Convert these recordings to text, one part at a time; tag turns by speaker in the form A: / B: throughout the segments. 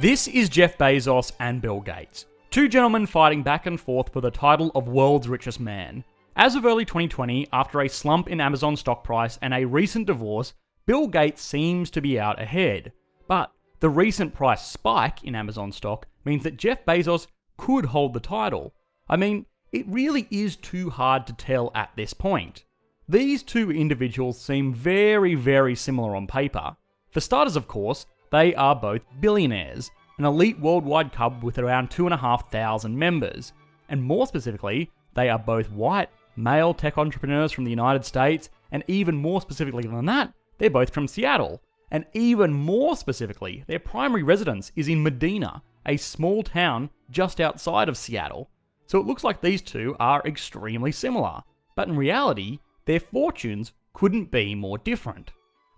A: This is Jeff Bezos and Bill Gates, two gentlemen fighting back and forth for the title of world's richest man. As of early 2020, after a slump in Amazon stock price and a recent divorce, Bill Gates seems to be out ahead. But the recent price spike in Amazon stock means that Jeff Bezos could hold the title. I mean, it really is too hard to tell at this point. These two individuals seem very, very similar on paper. For starters, of course, they are both billionaires, an elite worldwide club with around 2,500 members. And more specifically, they are both white, male tech entrepreneurs from the United States, and even more specifically than that, they're both from Seattle. And even more specifically, their primary residence is in Medina, a small town just outside of Seattle. So it looks like these two are extremely similar. But in reality, their fortunes couldn't be more different.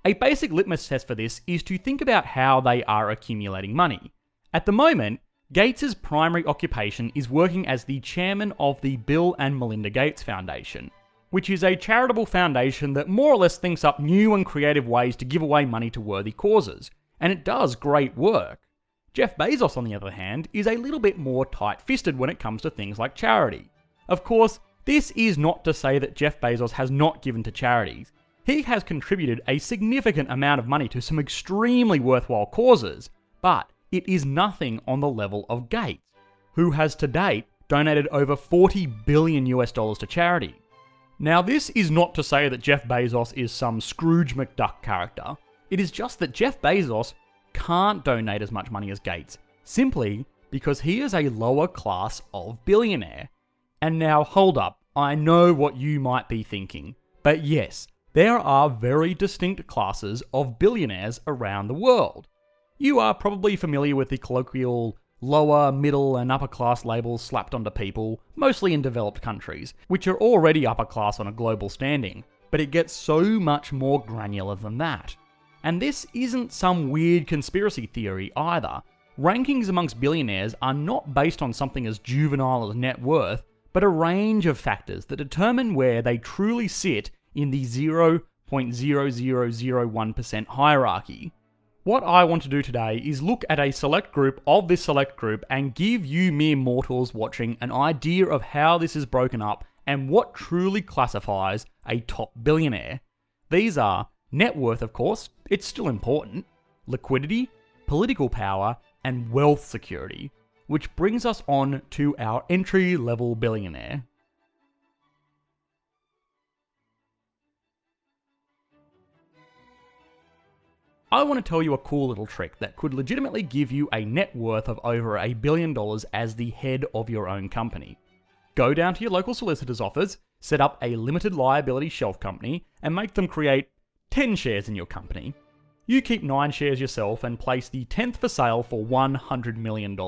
A: A basic litmus test for this is to think about how they are accumulating money. At the moment, Gates' primary occupation is working as the chairman of the Bill and Melinda Gates Foundation, which is a charitable foundation that more or less thinks up new and creative ways to give away money to worthy causes, and it does great work. Jeff Bezos, on the other hand, is a little bit more tight fisted when it comes to things like charity. Of course, this is not to say that Jeff Bezos has not given to charities he has contributed a significant amount of money to some extremely worthwhile causes, but it is nothing on the level of Gates, who has to date donated over 40 billion US dollars to charity. Now, this is not to say that Jeff Bezos is some Scrooge McDuck character. It is just that Jeff Bezos can't donate as much money as Gates, simply because he is a lower class of billionaire. And now, hold up, I know what you might be thinking. But yes, there are very distinct classes of billionaires around the world. You are probably familiar with the colloquial lower, middle, and upper class labels slapped onto people, mostly in developed countries, which are already upper class on a global standing, but it gets so much more granular than that. And this isn't some weird conspiracy theory either. Rankings amongst billionaires are not based on something as juvenile as net worth, but a range of factors that determine where they truly sit in the 0.0001% hierarchy. What I want to do today is look at a select group of this select group and give you mere mortals watching an idea of how this is broken up and what truly classifies a top billionaire. These are net worth, of course, it's still important, liquidity, political power, and wealth security, which brings us on to our entry level billionaire. I want to tell you a cool little trick that could legitimately give you a net worth of over a billion dollars as the head of your own company. Go down to your local solicitor's office, set up a limited liability shelf company, and make them create 10 shares in your company. You keep 9 shares yourself and place the 10th for sale for $100 million.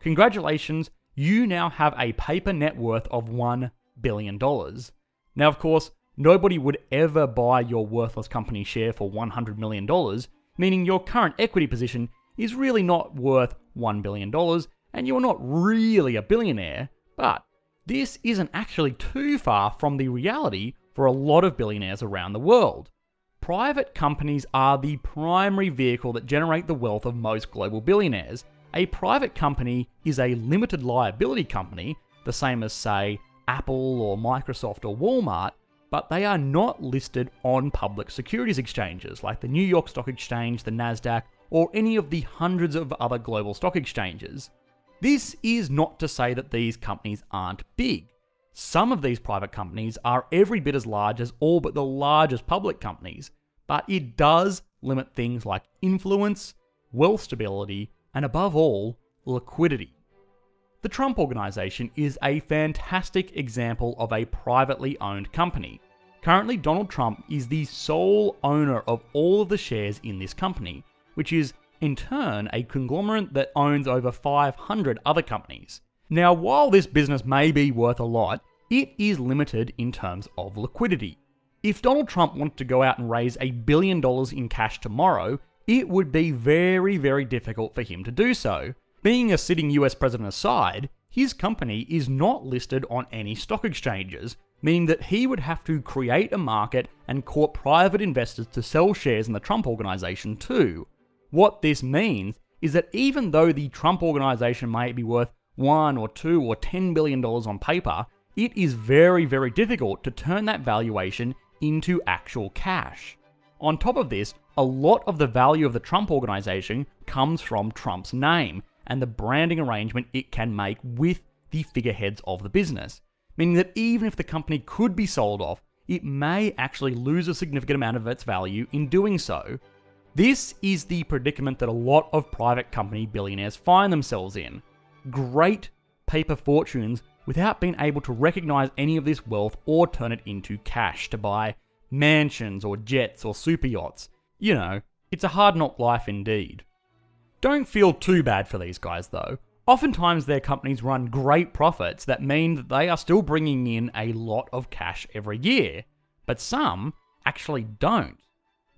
A: Congratulations, you now have a paper net worth of $1 billion. Now, of course, Nobody would ever buy your worthless company share for $100 million, meaning your current equity position is really not worth $1 billion, and you're not really a billionaire, but this isn't actually too far from the reality for a lot of billionaires around the world. Private companies are the primary vehicle that generate the wealth of most global billionaires. A private company is a limited liability company, the same as, say, Apple or Microsoft or Walmart, but they are not listed on public securities exchanges like the New York Stock Exchange, the NASDAQ, or any of the hundreds of other global stock exchanges. This is not to say that these companies aren't big. Some of these private companies are every bit as large as all but the largest public companies, but it does limit things like influence, wealth stability, and above all, liquidity. The Trump Organization is a fantastic example of a privately owned company. Currently, Donald Trump is the sole owner of all of the shares in this company, which is in turn a conglomerate that owns over 500 other companies. Now, while this business may be worth a lot, it is limited in terms of liquidity. If Donald Trump wanted to go out and raise a billion dollars in cash tomorrow, it would be very, very difficult for him to do so, being a sitting US president aside, his company is not listed on any stock exchanges, meaning that he would have to create a market and court private investors to sell shares in the Trump organization too. What this means is that even though the Trump organization may be worth one or two or ten billion dollars on paper, it is very, very difficult to turn that valuation into actual cash. On top of this, a lot of the value of the Trump organization comes from Trump's name and the branding arrangement it can make with the figureheads of the business. Meaning that even if the company could be sold off, it may actually lose a significant amount of its value in doing so. This is the predicament that a lot of private company billionaires find themselves in. Great paper fortunes without being able to recognize any of this wealth or turn it into cash to buy mansions or jets or super yachts. You know, it's a hard knock life indeed. Don't feel too bad for these guys though. Oftentimes, their companies run great profits that mean that they are still bringing in a lot of cash every year, but some actually don't.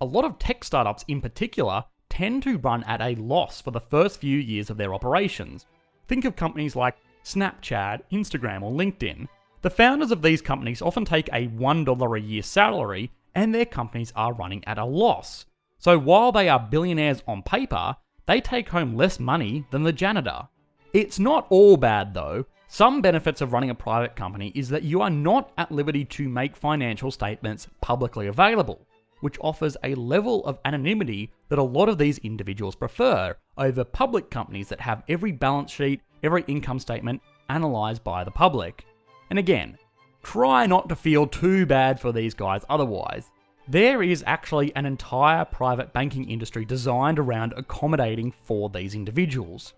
A: A lot of tech startups in particular tend to run at a loss for the first few years of their operations. Think of companies like Snapchat, Instagram, or LinkedIn. The founders of these companies often take a $1 a year salary and their companies are running at a loss. So while they are billionaires on paper, they take home less money than the janitor. It's not all bad though. Some benefits of running a private company is that you are not at liberty to make financial statements publicly available, which offers a level of anonymity that a lot of these individuals prefer over public companies that have every balance sheet, every income statement analysed by the public. And again, try not to feel too bad for these guys otherwise. There is actually an entire private banking industry designed around accommodating for these individuals.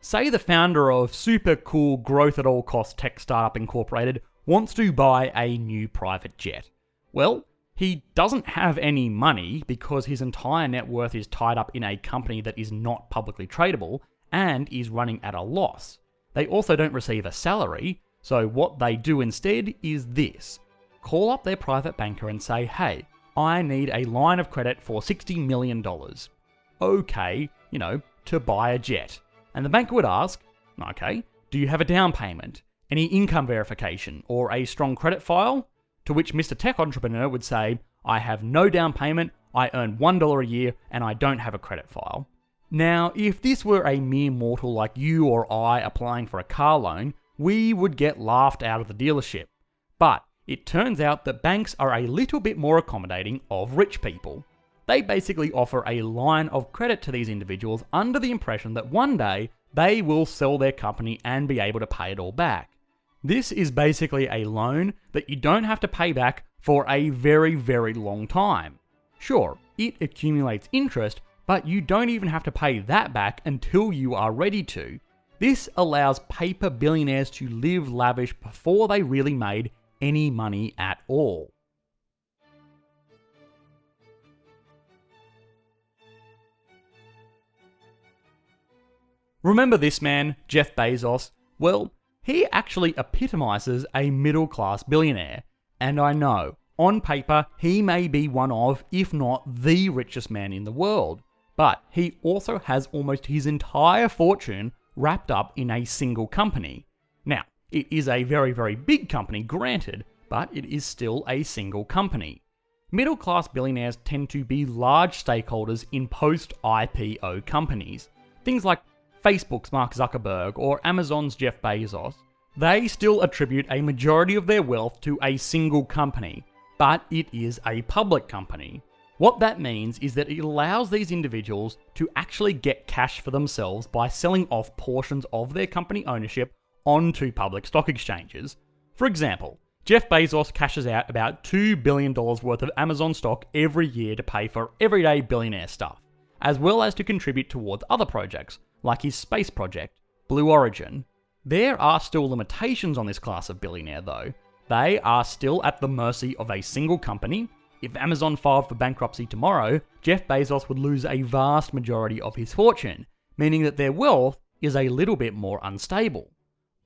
A: Say the founder of super cool growth at all costs tech startup incorporated wants to buy a new private jet. Well, he doesn't have any money because his entire net worth is tied up in a company that is not publicly tradable and is running at a loss. They also don't receive a salary, so what they do instead is this call up their private banker and say, hey, I need a line of credit for $60 million. Okay, you know, to buy a jet. And the banker would ask, okay, do you have a down payment, any income verification, or a strong credit file? To which Mr. Tech Entrepreneur would say, I have no down payment, I earn $1 a year, and I don't have a credit file. Now, if this were a mere mortal like you or I applying for a car loan, we would get laughed out of the dealership. But it turns out that banks are a little bit more accommodating of rich people. They basically offer a line of credit to these individuals under the impression that one day they will sell their company and be able to pay it all back. This is basically a loan that you don't have to pay back for a very, very long time. Sure, it accumulates interest, but you don't even have to pay that back until you are ready to. This allows paper billionaires to live lavish before they really made any money at all. Remember this man, Jeff Bezos? Well, he actually epitomizes a middle class billionaire. And I know, on paper, he may be one of, if not the richest man in the world. But he also has almost his entire fortune wrapped up in a single company. It is a very, very big company, granted, but it is still a single company. Middle class billionaires tend to be large stakeholders in post IPO companies. Things like Facebook's Mark Zuckerberg or Amazon's Jeff Bezos. They still attribute a majority of their wealth to a single company, but it is a public company. What that means is that it allows these individuals to actually get cash for themselves by selling off portions of their company ownership onto public stock exchanges. For example, Jeff Bezos cashes out about $2 billion worth of Amazon stock every year to pay for everyday billionaire stuff, as well as to contribute towards other projects, like his space project, Blue Origin. There are still limitations on this class of billionaire, though. They are still at the mercy of a single company. If Amazon filed for bankruptcy tomorrow, Jeff Bezos would lose a vast majority of his fortune, meaning that their wealth is a little bit more unstable.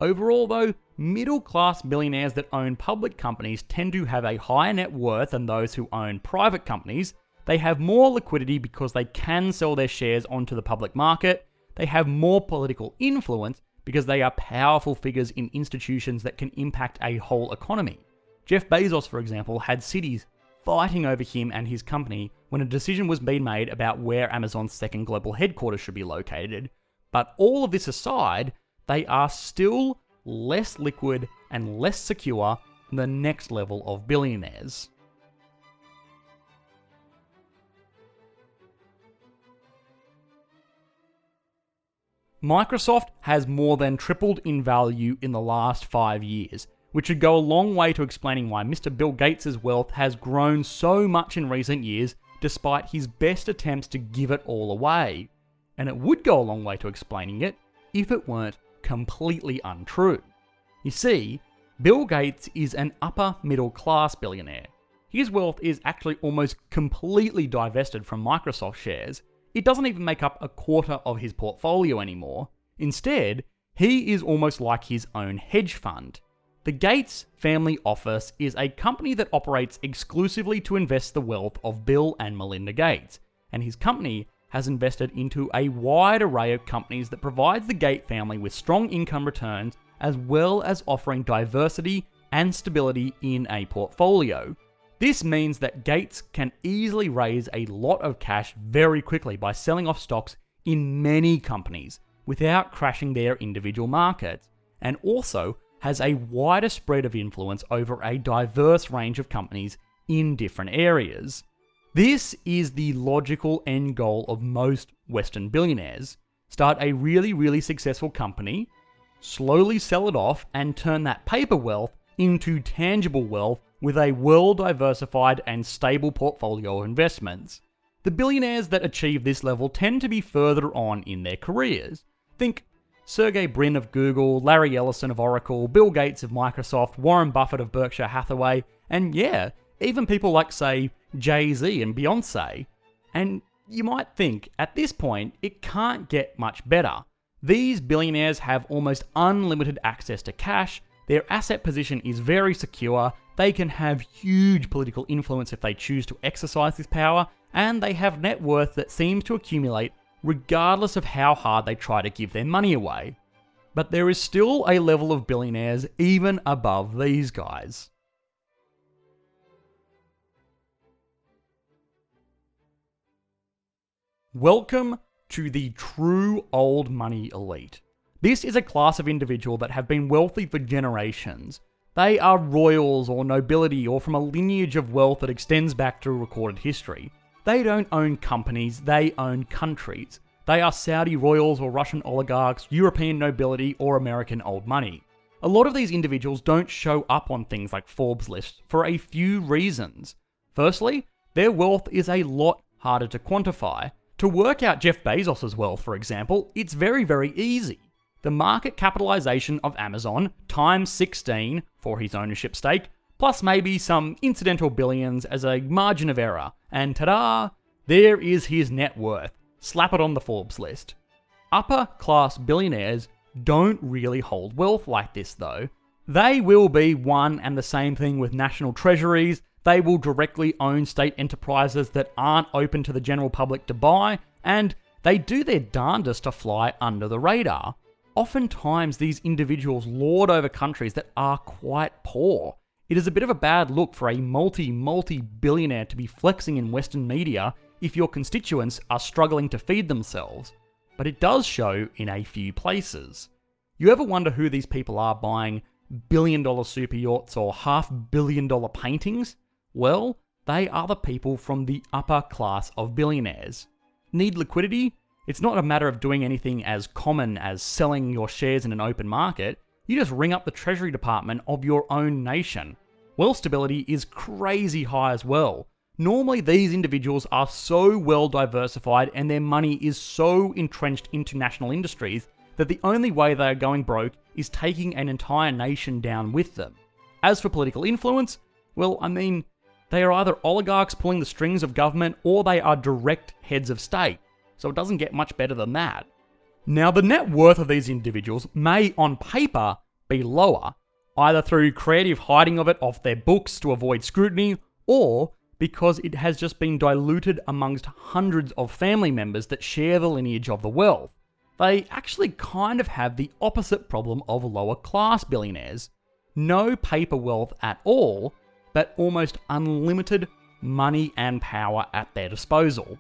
A: Overall, though, middle class millionaires that own public companies tend to have a higher net worth than those who own private companies. They have more liquidity because they can sell their shares onto the public market. They have more political influence because they are powerful figures in institutions that can impact a whole economy. Jeff Bezos, for example, had cities fighting over him and his company when a decision was being made about where Amazon's second global headquarters should be located. But all of this aside, they are still less liquid and less secure than the next level of billionaires. Microsoft has more than tripled in value in the last five years, which would go a long way to explaining why Mr. Bill Gates' wealth has grown so much in recent years despite his best attempts to give it all away. And it would go a long way to explaining it if it weren't completely untrue. You see, Bill Gates is an upper middle class billionaire. His wealth is actually almost completely divested from Microsoft shares. It doesn't even make up a quarter of his portfolio anymore. Instead, he is almost like his own hedge fund. The Gates Family Office is a company that operates exclusively to invest the wealth of Bill and Melinda Gates, and his company has invested into a wide array of companies that provides the Gates family with strong income returns as well as offering diversity and stability in a portfolio. This means that Gates can easily raise a lot of cash very quickly by selling off stocks in many companies without crashing their individual markets, and also has a wider spread of influence over a diverse range of companies in different areas. This is the logical end goal of most Western billionaires. Start a really, really successful company, slowly sell it off, and turn that paper wealth into tangible wealth with a well diversified and stable portfolio of investments. The billionaires that achieve this level tend to be further on in their careers. Think Sergey Brin of Google, Larry Ellison of Oracle, Bill Gates of Microsoft, Warren Buffett of Berkshire Hathaway, and yeah, even people like, say, Jay Z and Beyonce. And you might think, at this point, it can't get much better. These billionaires have almost unlimited access to cash, their asset position is very secure, they can have huge political influence if they choose to exercise this power, and they have net worth that seems to accumulate regardless of how hard they try to give their money away. But there is still a level of billionaires even above these guys. Welcome to the true old money elite. This is a class of individual that have been wealthy for generations. They are royals or nobility or from a lineage of wealth that extends back through recorded history. They don't own companies, they own countries. They are Saudi royals or Russian oligarchs, European nobility, or American old money. A lot of these individuals don't show up on things like Forbes lists for a few reasons. Firstly, their wealth is a lot harder to quantify. To work out Jeff Bezos' wealth, for example, it's very, very easy. The market capitalization of Amazon times 16 for his ownership stake plus maybe some incidental billions as a margin of error, and ta da! There is his net worth. Slap it on the Forbes list. Upper class billionaires don't really hold wealth like this though. They will be one and the same thing with national treasuries, they will directly own state enterprises that aren't open to the general public to buy, and they do their darndest to fly under the radar. Oftentimes, these individuals lord over countries that are quite poor, it is a bit of a bad look for a multi, multi billionaire to be flexing in Western media if your constituents are struggling to feed themselves, but it does show in a few places. You ever wonder who these people are buying billion dollar super yachts or half billion dollar paintings? Well, they are the people from the upper class of billionaires. Need liquidity? It's not a matter of doing anything as common as selling your shares in an open market. You just ring up the Treasury Department of your own nation. Wealth stability is crazy high as well. Normally, these individuals are so well diversified and their money is so entrenched into national industries that the only way they are going broke is taking an entire nation down with them. As for political influence, well, I mean, they are either oligarchs pulling the strings of government or they are direct heads of state, so it doesn't get much better than that. Now, the net worth of these individuals may, on paper, be lower, either through creative hiding of it off their books to avoid scrutiny, or because it has just been diluted amongst hundreds of family members that share the lineage of the wealth. They actually kind of have the opposite problem of lower class billionaires. No paper wealth at all, but almost unlimited money and power at their disposal.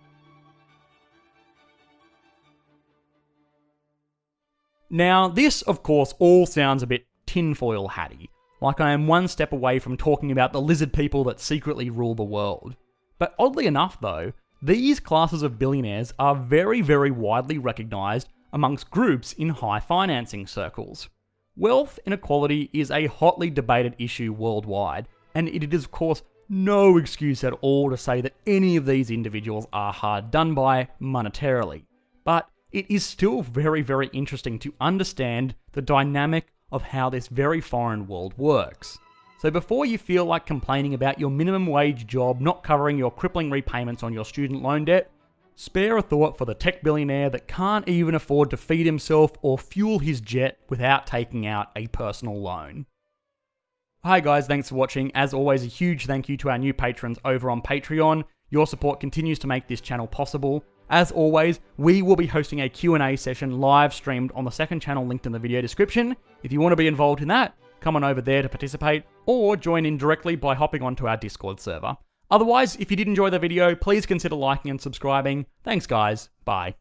A: Now, this, of course, all sounds a bit tinfoil hatty, like I am one step away from talking about the lizard people that secretly rule the world. But oddly enough, though, these classes of billionaires are very, very widely recognised amongst groups in high financing circles. Wealth inequality is a hotly debated issue worldwide, and it is, of course, no excuse at all to say that any of these individuals are hard done by monetarily. But it is still very, very interesting to understand the dynamic of how this very foreign world works. So before you feel like complaining about your minimum wage job not covering your crippling repayments on your student loan debt, spare a thought for the tech billionaire that can't even afford to feed himself or fuel his jet without taking out a personal loan. Hi guys, thanks for watching. As always, a huge thank you to our new patrons over on Patreon. Your support continues to make this channel possible. As always, we will be hosting a Q&A session live streamed on the second channel linked in the video description. If you want to be involved in that, come on over there to participate, or join in directly by hopping onto our Discord server. Otherwise, if you did enjoy the video, please consider liking and subscribing. Thanks guys, bye.